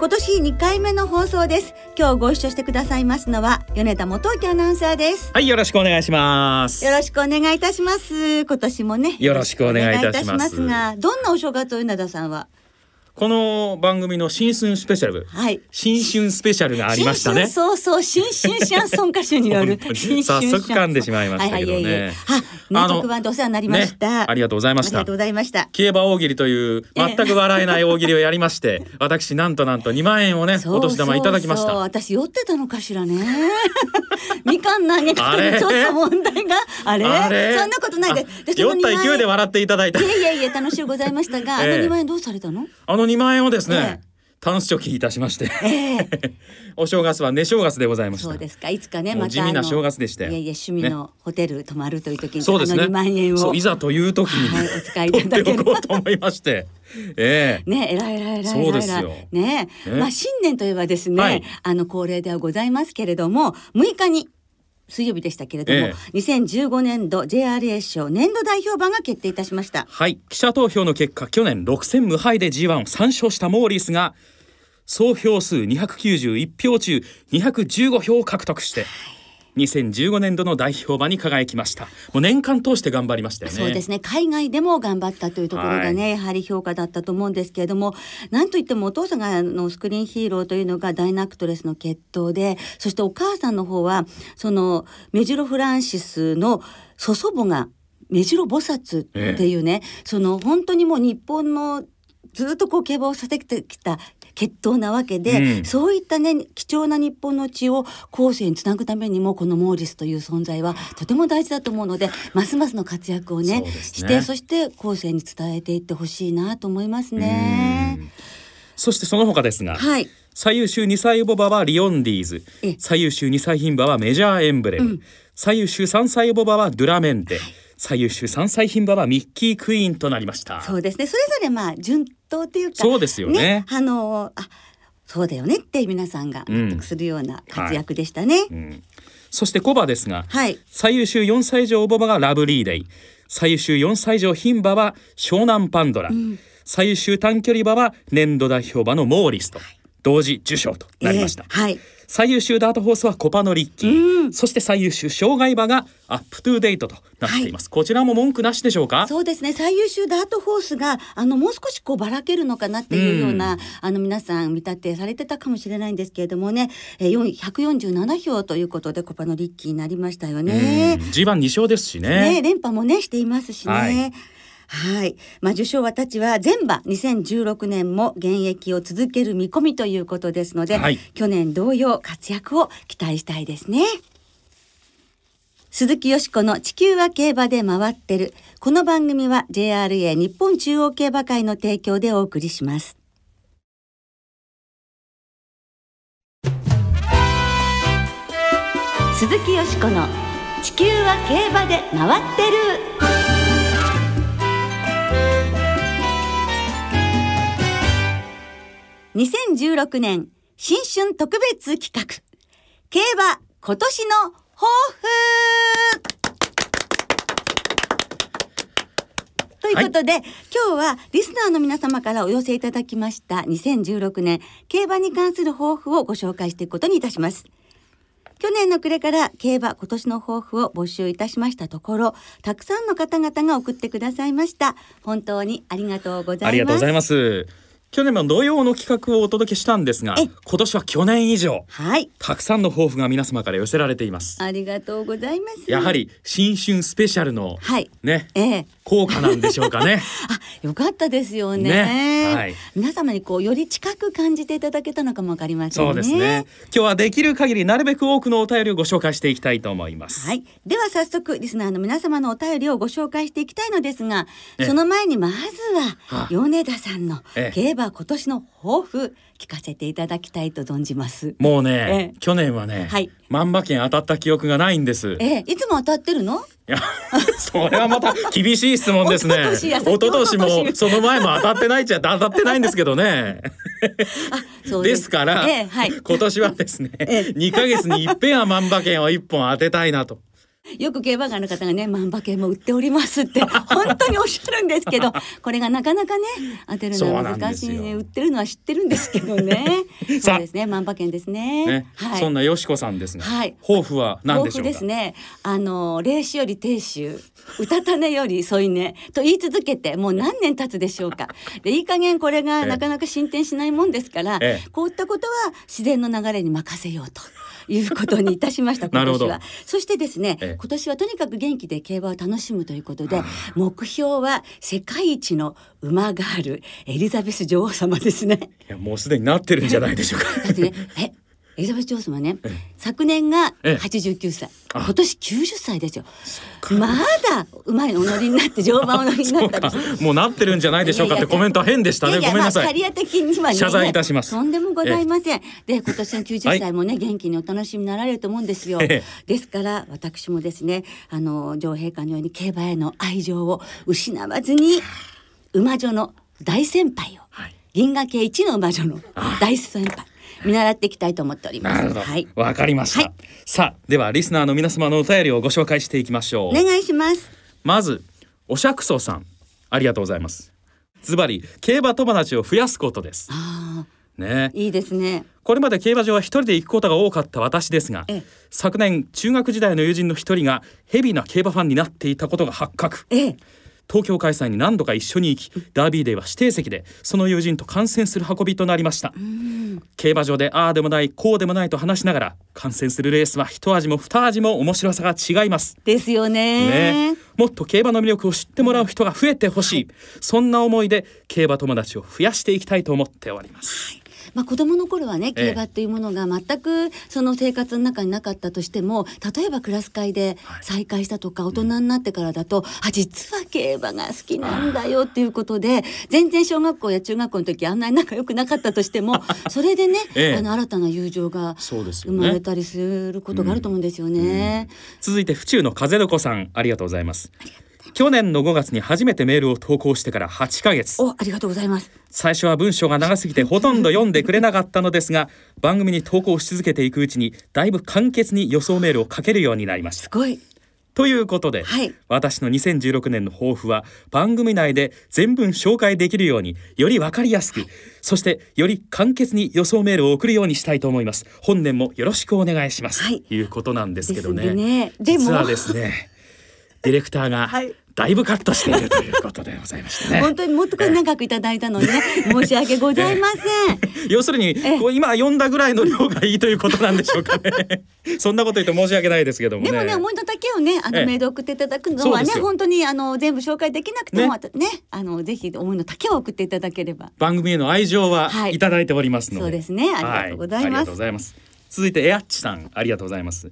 今年2回目の放送です。今日ご一緒してくださいますのは米田元明アナウンサーです。はい、よろしくお願いします。よろしくお願いいたします。今年もねよろしくお願いいたします。がどんなお正月を米田さんはこの番組の新春スペシャル、はい。新春スペシャルがありましたね。そうそう新春シャンソン歌手に。よる新春早速噛んでしまいましたけどね。はいはいいえい。えあ特番でお世話になりました、ねありがとうございました。ありがとうございました。競馬大喜利という全く笑えない大喜利をやりまして、私なんとなんと2万円をね、お年玉いただきましそうそうた。私酔ってたのかしらね。みかん投げ方でちょっと問題が。あれ？あれ？そんなことないで。酔った2万円勢いで笑っていただいた。い。やいやいや楽しゅうございましたが、あのええ。2万円どうされたの？あの2万円をですね、えタンス貯金いたしまして、ええ。お正月は寝正月でございました。そうですか。いつかねまた地味な正月でしたよ。いやいや趣味のホテル泊まるという時に、そうですね。あの2万円を。いざという時に、はいお使いいただければ。と思いまして、ええ。ねえらいらいらいらい。そうですよ。ね。まあ新年といえばですね、はい。あの恒例ではございますけれども6日に水曜日でしたけれども、え2015年度 JRA 賞年度代表馬が決定いたしました。はい。記者投票の結果去年6戦無敗で G1 を3勝したモーリスが総票数291票中215票を獲得して2015年度の代表馬に輝きました。もう年間通して頑張りましたよね。そうですね。海外でも頑張ったというところがね、やはり評価だったと思うんですけれどもなんといってもお父さんがあのスクリーンヒーローというのがダイナクトレスの血統でそしてお母さんの方はそのメジロ・フランシスの祖祖母がメジロ菩薩っていうね、その本当にもう日本のずっとこう競馬をさせてきた血統なわけで、うん。そういったね貴重な日本の血を後世につなぐためにもこのモーリスという存在はとても大事だと思うのでますますの活躍をねね。してそして後世に伝えていってほしいなと思いますね。う。ん。そしてその他ですが、はい。最優秀2歳ボバはリオンディーズ。え最優秀2歳牝馬はメジャーエンブレム、うん。最優秀3歳ボバはドゥラメンテ、最優秀3歳牝馬はミッキークイーンとなりました。そうですね。それぞれまあ順当っていうかそうですよね。あのあそうだよねって皆さんが納得するような活躍でしたね。うん。そして古馬ですが、はい。最優秀4歳以上牡馬がラブリーデイ。最優秀4歳以上牝馬は湘南パンドラ、最優秀短距離馬は年度代表馬のモーリスと同時受賞となりました、えーはい最優秀ダートホースはコパノリッキー、うん。そして最優秀障害馬がアップトゥーデイトとなっています、こちらも文句なしでしょうか？そうですね。最優秀ダートホースがあのもう少しこうばらけるのかなっていうような、あの皆さん見立てされてたかもしれないんですけれどもね、えー、4 147票ということでコパのリッキーになりましたよね。うん。G12 勝ですしね。ね連覇もねしていますしね。ははいい。まあ、受賞馬たちは全馬2016年も現役を続ける見込みということですので、はい去年同様活躍を期待したいですね。鈴木よしこの地球は競馬で回ってる。この番組は JRA 日本中央競馬会の提供でお送りします。鈴木よしこの地球は競馬で回ってる。2016年新春特別企画競馬今年の抱負ということで、今日はリスナーの皆様からお寄せいただきました2016年競馬に関する抱負をご紹介していくことにいたします。去年の暮れから競馬今年の抱負を募集いたしましたところ、たくさんの方々が送ってくださいました。本当にありがとうございます。ありがとうございます去年も同様の企画をお届けしたんですがえ。今年は去年以上はい、たくさんの抱負が皆様から寄せられています。ありがとうございます。やはり新春スペシャルのはい、ねええ。効果なんでしょうかね。あ、よかったですよね。ねはい。皆様にこうより近く感じていただけたのかもわかりませんね。そうですね。今日はできる限りなるべく多くのお便りをご紹介していきたいと思います。はい、では早速リスナーの皆様のお便りをご紹介していきたいのですが、ええ。その前にまずはは米田さんのええ。競馬今年の抱負聞かせていただきたいと存じます。もうね、ええ去年はね、はい万馬券当たった記憶がないんです。ええ、いつも当たってるの？いや、それはまた厳しい質問ですね。一昨年もその前も当たってないっちゃ当たってないんですけどね。そうですから、ええ、はい。今年はですね、ええ2ヶ月に一遍は万馬券を1本当てたいなと。よく競馬会の方がね万馬券も売っておりますって 本当におっしゃるんですけど これがなかなかね当てるのは難しいね売ってるのは知ってるんですけどね。そうですね万馬券ですね。ね、はい。そんなよしこさんですが、はい。抱負は何でしょうですね。あの霊視より亭主、うたた寝より添い寝と言い続けてもう何年経つでしょうか？でいい加減これええ。がなかなか進展しないもんですから、ええ。こういったことは自然の流れに任せようと。いうことにいたしました 今年は。そしてですね、ええ。今年はとにかく元気で競馬を楽しむということで目標は世界一の馬ガールエリザベス女王様ですね。いやもうすでになってるんじゃないでしょうか。だってね、え、エリザベス女王様ねえ、昨年がええ。89歳、あ。今年90歳ですよ。まだうまいお乗りになって乗馬お乗りになったりもうなってるんじゃないでしょうかってコメントは変でしたね。ごめんなさい。まあキャリア的にはね。謝罪いたします。とんでもございません。で、今年の90はい歳もね、元気にお楽しみになられると思うんですよ。ええ。ですから、私もですね、あの、女王陛下のように競馬への愛情を失わずに、馬女の大先輩を、はい。銀河系一の馬女の大先輩、見習っていきたいと思っております。なるほど。はい。わかりました。はいさあ、ではリスナーの皆様のお便りをご紹介していきましょう。お願いします。まず、おしゃくそさん、ありがとうございます。ズバリ、競馬友達を増やすことです。ああ、ね。いいですね。これまで競馬場は一人で行くことが多かった私ですがええ、昨年中学時代の友人の一人がヘビーな競馬ファンになっていたことが発覚。ええ、東京開催に何度か一緒に行きダービーデーは指定席でその友人と観戦する運びとなりました。競馬場でああでもないこうでもないと話しながら観戦するレースは一味も二味も面白さが違います。ですよね。ね。もっと競馬の魅力を知ってもらう人が増えてほしい、そんな思いで競馬友達を増やしていきたいと思っておりますまあ子供の頃はねええ。競馬っていうものが全くその生活の中になかったとしても例えばクラス会で再会したとか大人になってからだと、あ実は競馬が好きなんだよっていうことで全然小学校や中学校の時あんなに仲良くなかったとしても それでね、ええ。あの新たな友情が生まれたりすることがあると思うんですよね。続いて府中の風の子さんありがとうございます去年の5月に初めてメールを投稿してから8ヶ月。おありがとうございます。最初は文章が長すぎてほとんど読んでくれなかったのですが番組に投稿し続けていくうちにだいぶ簡潔に予想メールをかけるようになりました。すごい。ということで、はい。私の2016年の抱負は番組内で全文紹介できるようにより分かりやすく、そしてより簡潔に予想メールを送るようにしたいと思います。本年もよろしくお願いします、はい。ということなんですけどね。ね。実はですねディレクターがはい。だいぶカットしているということでございましてね。本当にもっと長くいただいたので、ね、申し訳ございません。要するにえこう今読んだぐらいの量がいいということなんでしょうかね。そんなこと言って申し訳ないですけどもね。でもね思いの丈をねあのええ。メール送っていただくのはね本当にあの全部紹介できなくてもね。ねあのぜひ思いの丈を送っていただければ。番組への愛情ははい。いただいておりますので、そうですね。ありがとうございます。はありがとうございます。続いてエアッチさんありがとうございます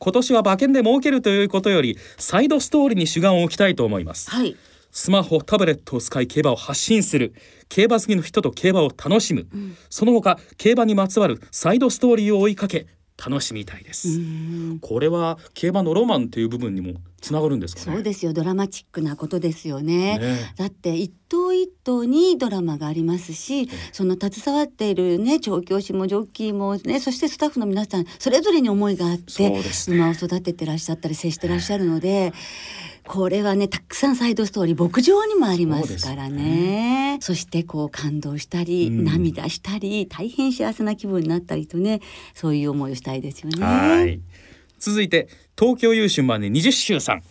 今年は馬券で儲けるということよりサイドストーリーに主眼を置きたいと思います。はい。スマホタブレットを使い競馬を発信する競馬好きの人と競馬を楽しむ、その他競馬にまつわるサイドストーリーを追いかけ楽しみたいです。これは競馬のロマンという部分にもつながるんですかね？そうですよ。ドラマチックなことですよね。ね。だって一頭一頭にドラマがありますしその携わっているね調教師もジョッキーもねそしてスタッフの皆さんそれぞれに思いがあってね。馬を育ててらっしゃったり接してらっしゃるので。これはねたくさんサイドストーリー牧場にもありますからね。そしてこう感動したり、うん。涙したり大変幸せな気分になったりとねそういう思いをしたいですよね。はい。続いて東京優秀まで20周さん。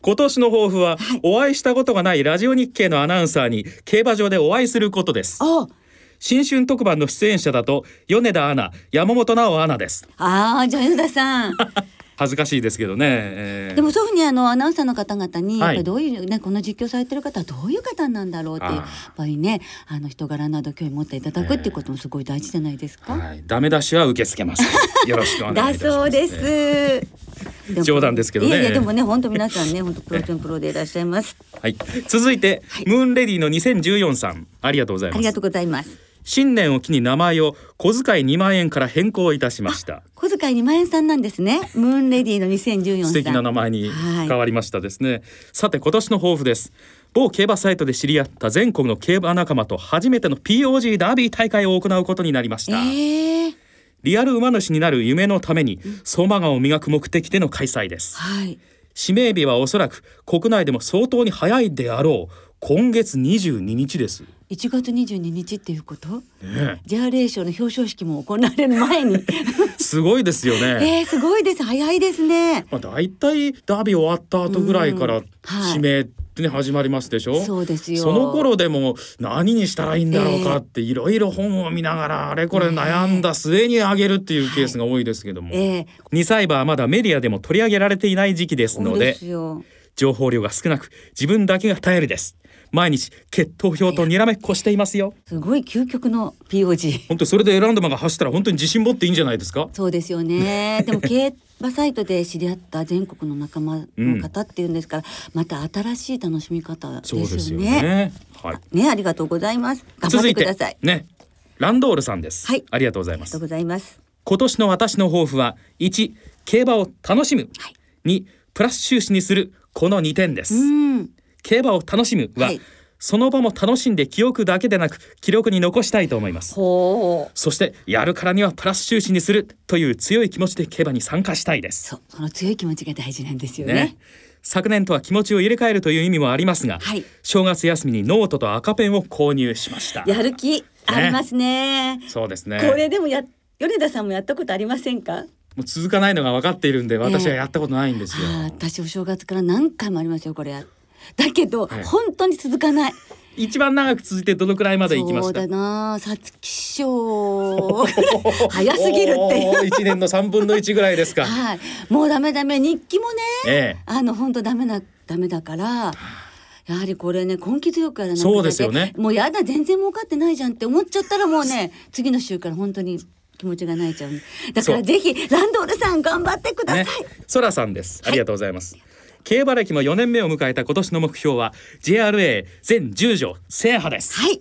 今年の抱負は、お会いしたことがないラジオ日経のアナウンサーに競馬場でお会いすることです。あ新春特番の出演者だと米田アナ山本直アナです。あーじゃあ米田さん 恥ずかしいですけどね、えーでもそういうふうにあのアナウンサーの方々にやっはいぱりどういうね、この実況されてる方はどういう方なんだろうっていうやっぱりねあの人柄など興味持っていただくっていうこともすごい大事じゃないですか。はい、ダメ出しは受け付けません よろしくお願いします。だそうです。も冗談ですけどね。いやいやでもね本当皆さんね本当プロ中のプロでいらっしゃいます。はい。続いて、ムーンレディの2014さん。ありがとうございます。ありがとうございます新年を機に名前を小遣い2万円から変更いたしました。小遣い2万円さんなんですね。ムーンレディの2014さん。素敵な名前にはい変わりましたですね、さて今年の抱負です。某競馬サイトで知り合った全国の競馬仲間と初めての POG ダービー大会を行うことになりました、えー、リアル馬主になる夢のために相馬眼を磨く目的での開催です。はい。指名日はおそらく国内でも相当に早いであろう今月22日です、ね1月22日っていうこと？え、ジャーレー賞の表彰式も行われる前に。すごいですよね、えー、すごいです。早いですね。まあ、大体ダービー終わった後ぐらいからうん。はい。指名ってね始まりますでしょ？そうですよ。その頃でも何にしたらいいんだろうかっていろいろ本を見ながらあれこれ悩んだ末にあげるっていうケースが多いですけども、えー、2歳馬はまだメディアでも取り上げられていない時期ですので情報量が少なく自分だけが頼りです毎日血糖表とにらめっこしていますよすごい究極の POG 本当にそれで選んだ馬が走ったら本当に自信持っていいんじゃないですか？そうですよね。でも競馬サイトで知り合った全国の仲間の方っていうんですから、また新しい楽しみ方ですよね。そうですよねはいねありがとうございます。頑張ってください。ねランドールさんです、はいありがとうございますありがとうございます。今年の私の抱負は1競馬を楽しむ、はい2プラス収支にするこの2点です、うん。競馬を楽しむは、はいその場も楽しんで記憶だけでなく記録に残したいと思います。そしてやるからにはプラス収支にするという強い気持ちで競馬に参加したいですそう、その強い気持ちが大事なんですよね。ね昨年とは気持ちを入れ替えるという意味もありますが、はい正月休みにノートと赤ペンを購入しましたやる気ありますね。そうですねこれでもや米田さんもやったことありませんか？もう続かないのが分かっているんで私はやったことないんですよ、ああ、私お正月から何回もありますよこれ。だけど、はい本当に続かない。一番長く続いてどのくらいまで行きました？そうだな。皐月賞。早すぎるって。一年の三分の一ぐらいですか。はい。もうダメダメ。日記もねええ。あの本当ダメなダメだからやはりこれね根気強くやらないとそうですよね。もうやだ全然儲かってないじゃんって思っちゃったらもうね 次の週から本当に気持ちが泣いちゃうだからぜひランドールさん頑張ってください、ね、ソラさんです。ありがとうございます。競馬歴も4年目を迎えた今年の目標は JRA 全10条制覇です。はい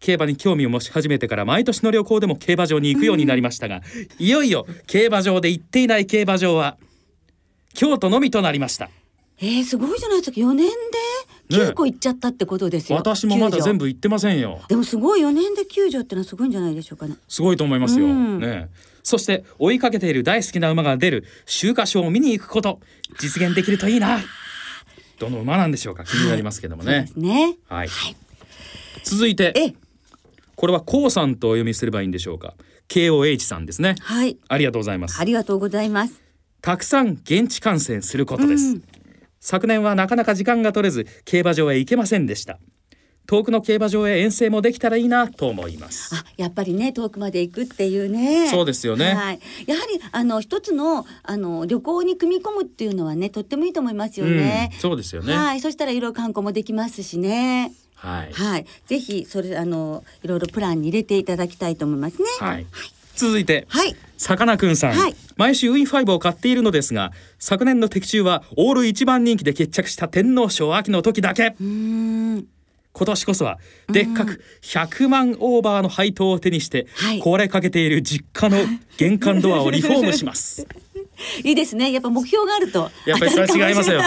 競馬に興味を持ち始めてから毎年の旅行でも競馬場に行くようになりましたが、いよいよ競馬場で行っていない競馬場は京都のみとなりました。えー、すごいじゃないですか4年で9個いっちゃったってことですよ、私もまだ全部部行ってませんよ。でもすごい4年で9条ってのはすごいんじゃないでしょうかねすごいと思いますよ。うんねえ。そして追いかけている大好きな馬が出る秋華賞を見に行くこと実現できるといいな。どの馬なんでしょうか？気になりますけどもね。ね。はい。はい。続いてえこれはこうさんとお読みすればいいんでしょうか？KOH さんですね。はい。ありがとうございます。ありがとうございます。たくさん現地観戦することです、うん。昨年はなかなか時間が取れず競馬場へ行けませんでした遠くの競馬場へ遠征もできたらいいなと思います。あやっぱりね遠くまで行くっていうね。そうですよね。はい、やはりあの一つのあの旅行に組み込むっていうのはねとってもいいと思いますよね。うん、、そうですよね。はい。そしたらいろいろ観光もできますしね。はい、はい。ぜひそれあのいろいろプランに入れていただきたいと思いますね。はい。続いてはい。さかなクンさん、はい。毎週ウィンファイブを買っているのですが昨年の的中はオール一番人気で決着した天皇賞秋の時だけ。うーん今年こそはでっかく100万オーバーの配当を手にしてはい。壊れかけている実家の玄関ドアをリフォームします いいですね。やっぱ目標があるとやっぱりそれは違いますよ。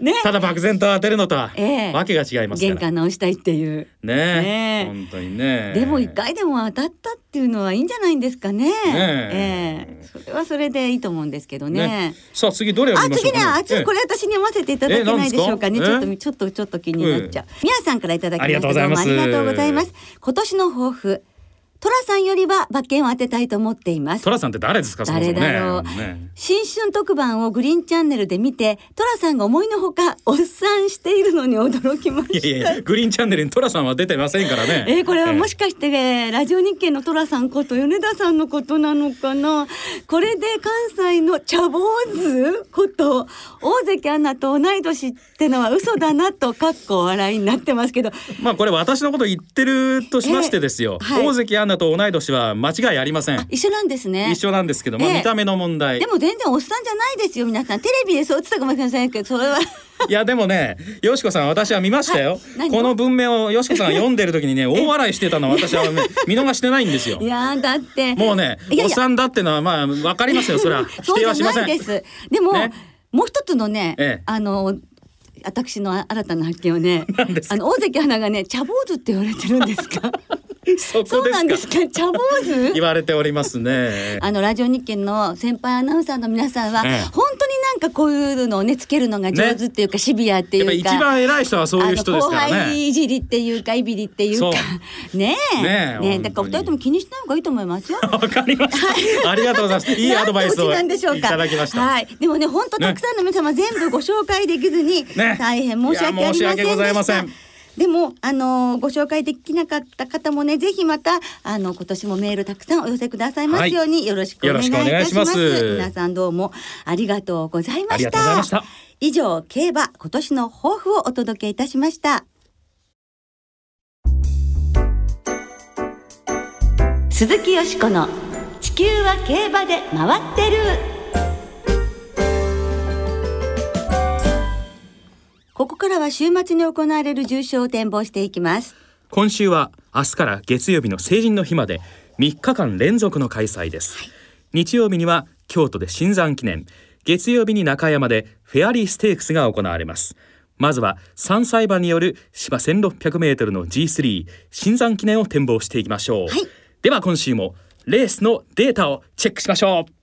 ね。ただ漠然と当てるのとはええ。わけが違いますから。玄関直したいっていう。ね。ね。え本当にね。でも一回でも当たったっていうのはいいんじゃないんですかね。えええ。それはそれでいいと思うんですけどね。ね。さあ次どれをあ次ね、あ次これ私に読ませていただけないでしょうかね。えちょっとちょっとちょっと気になっちゃう。みやさんからいただきました。ありがとうございます。どうもありがとうございます。今年の抱負、トラさんよりは馬券を当てたいと思っています。ト。ラさんって誰ですか誰だろう。ね。新春特番をグリーンチャンネルで見て、トラさんが思いのほかおっさんしているのに驚きました。いやいやグリーンチャンネルにトラさんは出てませんからね。えーこれはもしかして、えーラジオ日経の寅さんこと米田さんのことなのかな？これで関西の茶坊主こと大関アナと同い年ってのは嘘だなとかっこ笑いになってますけど。まあこれ私のこと言ってるとしましてですよ、ええはい。大関アナナと同い年は間違いありません。一緒なんですね。一緒なんですけど、まあ、ええ。見た目の問題。でも全然おっさんじゃないですよ皆さん。テレビでそう言ってたかもしれませんけどそれは。いやでもねよしこさん私は見ましたよ、はい。この文明をよしこさんが読んでる時にね 大笑いしてたのは私は、ね、見逃してないんですよ。いやーだって。もうねおっさんだってのはまあわかりますよそれは。否定はしません。ですでも、ね。もう一つのね、ええ。あの私の新たな発見はねあの大関花がね茶坊主って言われてるんですか？そうなんですすか。茶坊主？言われておりますね。あのラジオ日経の先輩アナウンサーの皆さんは、ええ。本当になんかこういうのをねつけるのが上手っていうか、シビアっていうか一番偉い人はそういう人ですからあの後ね輩いじりっていうかいびりっていうかねえ。ねえ。だからお二人とも気にしない方がいいと思いますよ。わかりました。ありがとうございます。いいアドバイスをいただきました、はい、でもね、本当たくさんの皆様、全部ご紹介できずに、ね。大変申し訳ありませんでし訳ございましたせん。でも、あのーご紹介できなかった方もね、ぜひまた、あの、今年もメールたくさんお寄せくださいますように、よろしくお願いいたします。ます皆さんどうもありがとうございました。ありがとうございました以上、競馬今年の抱負をお届けいたしました。鈴木よしこの地球は競馬で回ってる。ここからは週末に行われる重賞を展望していきます。今週は明日から月曜日の成人の日まで3日間連続の開催です、日曜日には京都で新山記念。月曜日に中山でフェアリーステークスが行われます。まずは3歳馬による芝 1600m の G3 新山記念を展望していきましょう、はい。では今週もレースのデータをチェックしましょう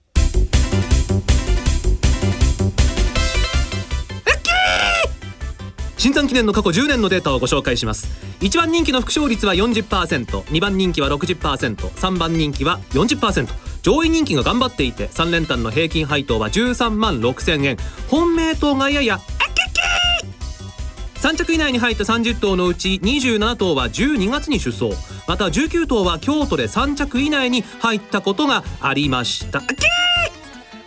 新山記念の過去10年のデータをご紹介します。1番人気の副勝率は 40%2 番人気は 60%3 番人気は40%上位人気が頑張っていて3連単の平均配当は13万6000円。本命等がやや3着以内に入った30頭のうち27頭は12月に出走。また19頭は京都で3着以内に入ったことがありました。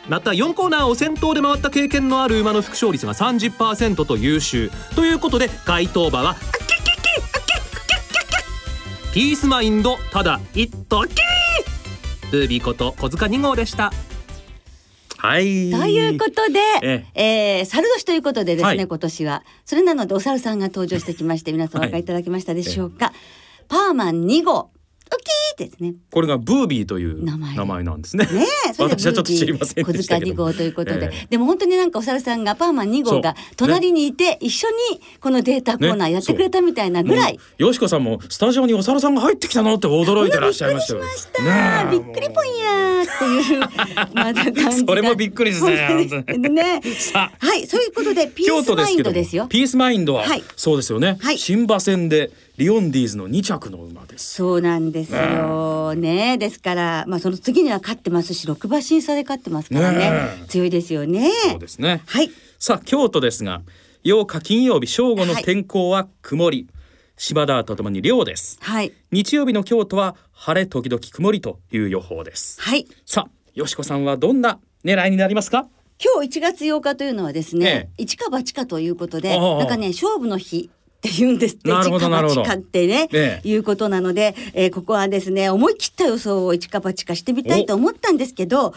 また4コーナーを先頭で回った経験のある馬の副勝率が30%と優秀ということで該当馬はピースマインドただ一頭キールービーこと小塚2号でしたはいということで、ええー、猿年ということでですね、はい今年は。それなので、お猿さんが登場してきまして、皆さんお分かりいただけましたでしょうか。パーマン2号、ですね。これがブービーという名前。名前なんですね。ねえ、それで 私はちょっと知りません小塚2でしたけど号ということで、ええ。でも本当になんかお猿さんがパーマン2号が隣にいて、一緒にこのデータコーナーやってくれたみたいなぐらい、もう。よしこさんもスタジオにお猿さんが入ってきたのって驚いてらっしゃいましたよ。びっくりしました、ねえびっくりぽんやーっていうまた感じだそれもびっくりですね。ね。さあ。はいそういうことでピー京スマインドですよ。ピースマインドは、はい。そうですよね、はい。新馬戦でリオンディーズの2着の馬です。そうなんですよ。ね。ですからまあその次には勝ってますし6馬審査で勝ってますからね。ねえ。強いですよね。そうですね。はい。さあ京都ですが8日金曜日正午のはい。天候は曇り、芝田とともに涼です。はい。日曜日の京都は晴れ時々曇りという予報です。はい。さあよしこさんはどんな狙いになりますか？今日1月8日というのはですね、え一か八かということでなんかね勝負の日って言うんですってなるほどなるほど。ってね、ええ。いうことなので、えーここはですね思い切った予想を一か八かしてみたいと思ったんですけど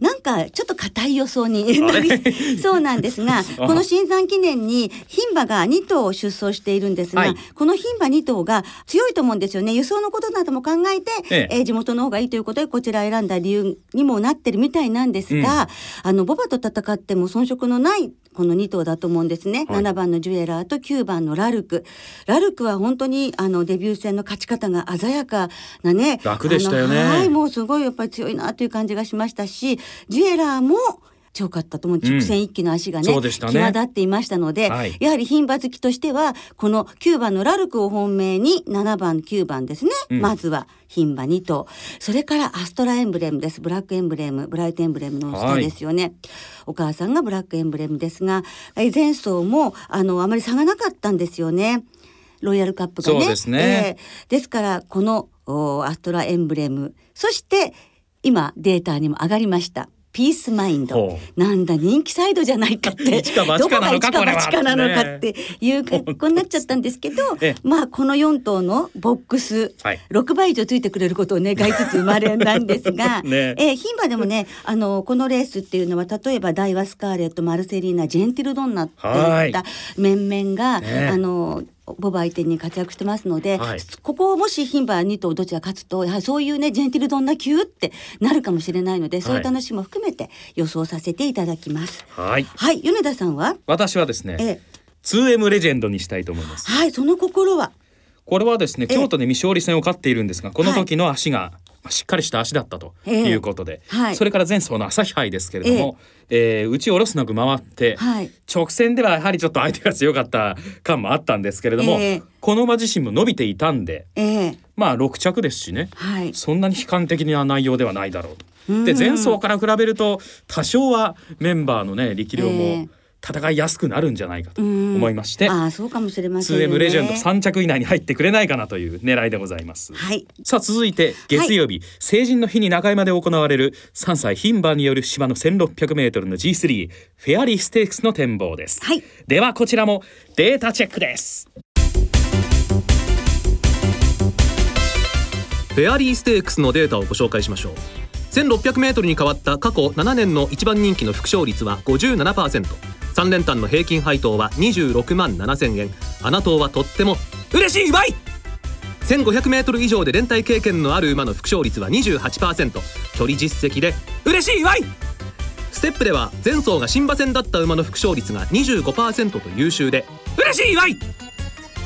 なんかちょっと硬い予想になり そうなんですが この新山記念に牝馬が2頭出走しているんですが、はい。この牝馬2頭が強いと思うんですよね。輸送のことなども考えて、ええ。えー地元の方がいいということでこちら選んだ理由にもなってるみたいなんですが、あのボバと戦っても遜色のないこの2頭だと思うんですね、はい。7番のジュエラーと9番のラルク。ラルクは本当にあのデビュー戦の勝ち方が鮮やかなね楽でしたよね。はいもうすごいやっぱり強いなという感じがしましたしジュエラーも強かったと思う直線一気の足がね,、そうでしたね。際立っていましたので、はい。やはり牝馬好きとしてはこの9番のラルクを本命に7番9番ですね、うん。まずは牝馬2頭それからアストラエンブレムです。ブラックエンブレムブライトエンブレムの下ですよね、お母さんがブラックエンブレムですがえ前走もあのあまり差がなかったんですよね。ロイヤルカップがね。ですね。えーですからこのおアストラエンブレム。そして今データにも上がりましたピースマインド。ほなんだ人気サイドじゃないかって。どこが一か八かなのかっていう格好になっちゃったんですけどええ。まあこの4頭のボックス、はい。6倍以上ついてくれることを 願いつつ生まれなんですが、ねえ。ー牝馬でもねあのこのレースっていうのは例えばダイワスカーレットマルセリーナジェンティルドンナっていった面々が、ねあのボバ相手に活躍してますので、はい。こここをもし牝馬2頭どちら勝つとやはりそういうねジェンティルドンナ級ってなるかもしれないので、そういう楽しみも含めて予想させていただきます。はい。はい米田さんは、私はですねええ。2M レジェンドにしたいと思います。はいその心は？これはですねええ。京都で未勝利戦を勝っているんですがこの時の足が、まあしっかりした足だったとええ。いうことで、はい。それから前走の朝日杯ですけれども、えー打ち下ろすなく回って、はい。直線ではやはりちょっと相手が強かった感もあったんですけれども、ええ。この馬自身も伸びていたんでええ。まあ6着ですしね、はい。そんなに悲観的な内容ではないだろううんと。で前走から比べると多少はメンバーのね力量えもえ戦いやすくなるんじゃないかとうん。思いまして、ああそうかもしれませんよね 2M レジェンド3着以内に入ってくれないかなという狙いでございます。はい。さあ続いて月曜日、成人の日に中山で行われる3歳牝馬による芝の 1600m の G3 フェアリーステークスの展望です、はい。ではこちらもデータチェックです。フェアリーステークスのデータをご紹介しましょう 1600m に変わった過去7年の一番人気の副勝率は 57%3 連単の平均配当は26万7000円。穴党はとっても嬉しいわい！1500m 以上で連帯経験のある馬の副勝率は28%距離実績で嬉しいわい！ステップでは前走が新馬戦だった馬の複勝率が25%と優秀で嬉しいわい！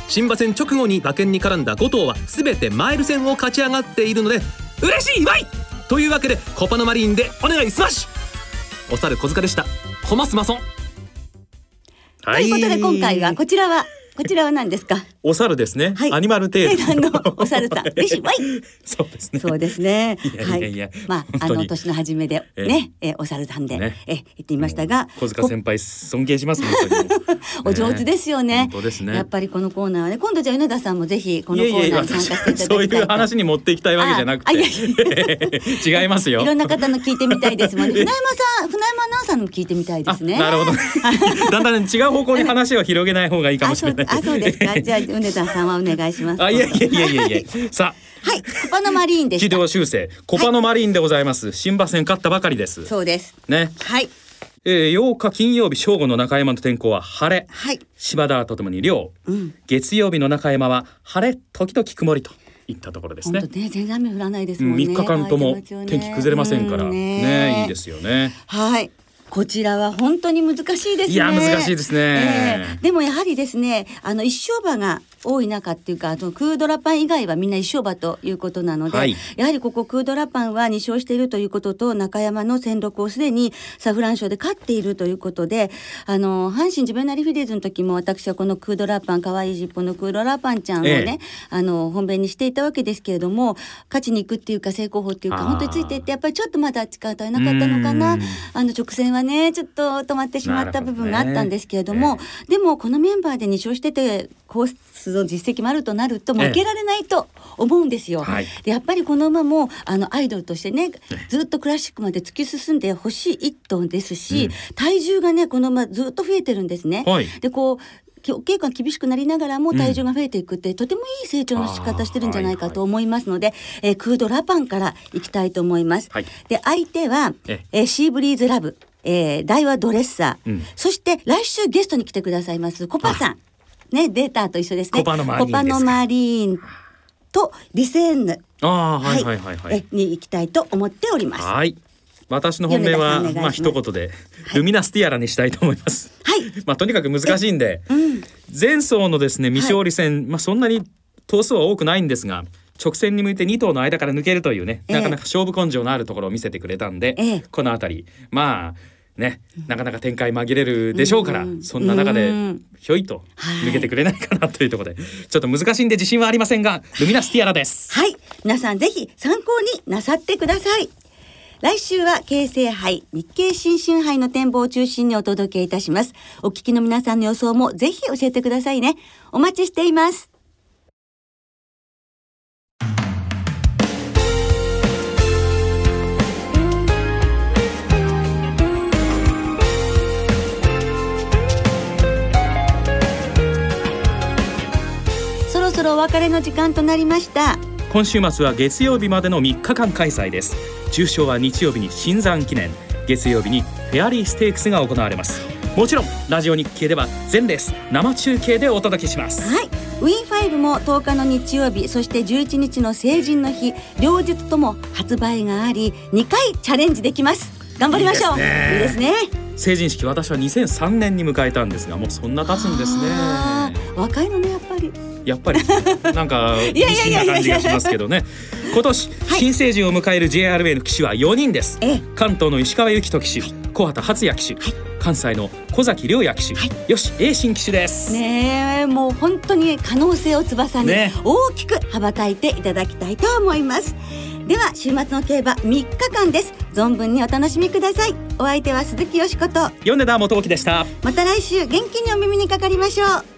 新馬戦直後に馬券に絡んだ5頭は全てマイル戦を勝ち上がっているので嬉しいわい！というわけでコパノマリーンでお願いスマッシュお猿小塚でした。コマスマソンということで今回はこちらはこちらは何ですか？お猿ですね、はい。アニマルテールのお猿さん。嬉しいわい。そうですね。そうですね。はい。まああの年の初めでええ。ね、えお猿さんで、ね。え言ってみましたが、小塚先輩尊敬します お上手ですよね。本当ですね。やっぱりこのコーナーはね、今度じゃあ米田さんもぜひこのコーナーに参加していただきたいと。そういう話に持っていきたいわけじゃなくて。違いますよ。いろんな方の聞いてみたいですもんね。船山さん、船山アナウンサーのも聞いてみたいですね。あなるほど。だんだん違う方向に話を広げない方がいいかもしれない。あそうですか。じゃあ米田さんはお願いします。あいやいやいやいや。いやさあ。はい、コパノマリーンで軌した。道修正。コパのマリーンでございます。新馬戦勝ったばかりです。そうです。ね、はい、えー、8日金曜日正午の中山の天候は晴れ。はい、柴田とともに涼、うん。月曜日の中山は晴れ時々曇りといったところですね。ね、全然雨降らないですうんもんね。3日間とも天気崩れませんから。うんねいいですよね。はい。こちらは本当に難しいですね。いや難しいですね。ええ。でもやはりですね、あの一生馬が多い中っていうか、あのクードラパン以外はみんな一生馬ということなので、はい。やはりここクードラパンは2勝しているということと、中山の戦六をすでにサフラン賞で勝っているということで、あの阪神ジュベナリフィレーズの時も私はこのクードラパン可愛い尻尾のクードラパンちゃんをね、ええ。あの本命にしていたわけですけれども、勝ちに行くっていうか成功法っていうか本当についていってやっぱりちょっとまだ力足りなかったのかな。うん。あの直線はねちょっと止まってしまった部分があったんですけれどもなるほでもこのメンバーで2勝しててコースの実績もあるとなると負けられないと思うんですよ。はい。でやっぱりこの馬もあのアイドルとしてねずっとクラシックまで突き進んでほしい一頭ですし、うん。体重がねこの馬ずっと増えてるんですね。はい。でこう稽古が厳しくなりながらも体重が増えていくって、とてもいい成長の仕方してるんじゃないかと思いますので、えークードラパンからいきたいと思います。はい。で相手はえ。えーシーブリーズラブ、えー、大和ドレッサー、うん。そして来週ゲストに来てくださいますコパさん。ねデータと一緒ですね。コパのマリーンとリセンヌ。ああはいはいはいはい。えに行きたいと思っております。はい。私の本命はまあ一言で、ルミナスティアラにしたいと思います。はい、まあとにかく難しいんで。うん、前走のですね未勝利戦、まあそんなに頭数は多くないんですが直線に向いて2頭の間から抜けるというね、ええ。なかなか勝負根性のあるところを見せてくれたんで、ええ。この辺りまあねなかなか展開紛れるでしょうから、うんそんな中でうん。ひょいと抜けてくれないかなというところで、ちょっと難しいんで自信はありませんがルミナスティアラです。はい。皆さんぜひ参考になさってください。来週は京成杯日経新春杯の展望を中心にお届けいたします。お聞きの皆さんの予想もぜひ教えてくださいね。お待ちしています別れの時間となりました。今週末は月曜日までの3日間開催です。重賞は日曜日に新山記念。月曜日にフェアリーステークスが行われます。もちろんラジオ日経では全レース生中継でお届けします。はい。ウィンファイブも10日の日曜日そして11日の成人の日両日とも発売があり2回チャレンジできます。頑張りましょう。いいですね。いいですね。成人式私は2003年に迎えたんですがもうそんな経つんですあねー若いのねやっぱりやっぱり なんかいやいやいや感じがしますけどね。今年、はい。新成人を迎える JRA の騎手は4人です。ええ。関東の石川由紀人騎手、小畑初也騎手、はい。関西の小崎良也騎手、はい。よし栄新騎手です、ねえもう本当に可能性を翼にね大きく羽ばたいていただきたいと思います、では週末の競馬3日間です。存分にお楽しみください。お相手は鈴木よしこと。米田元樹でした。また来週元気にお耳にかかりましょう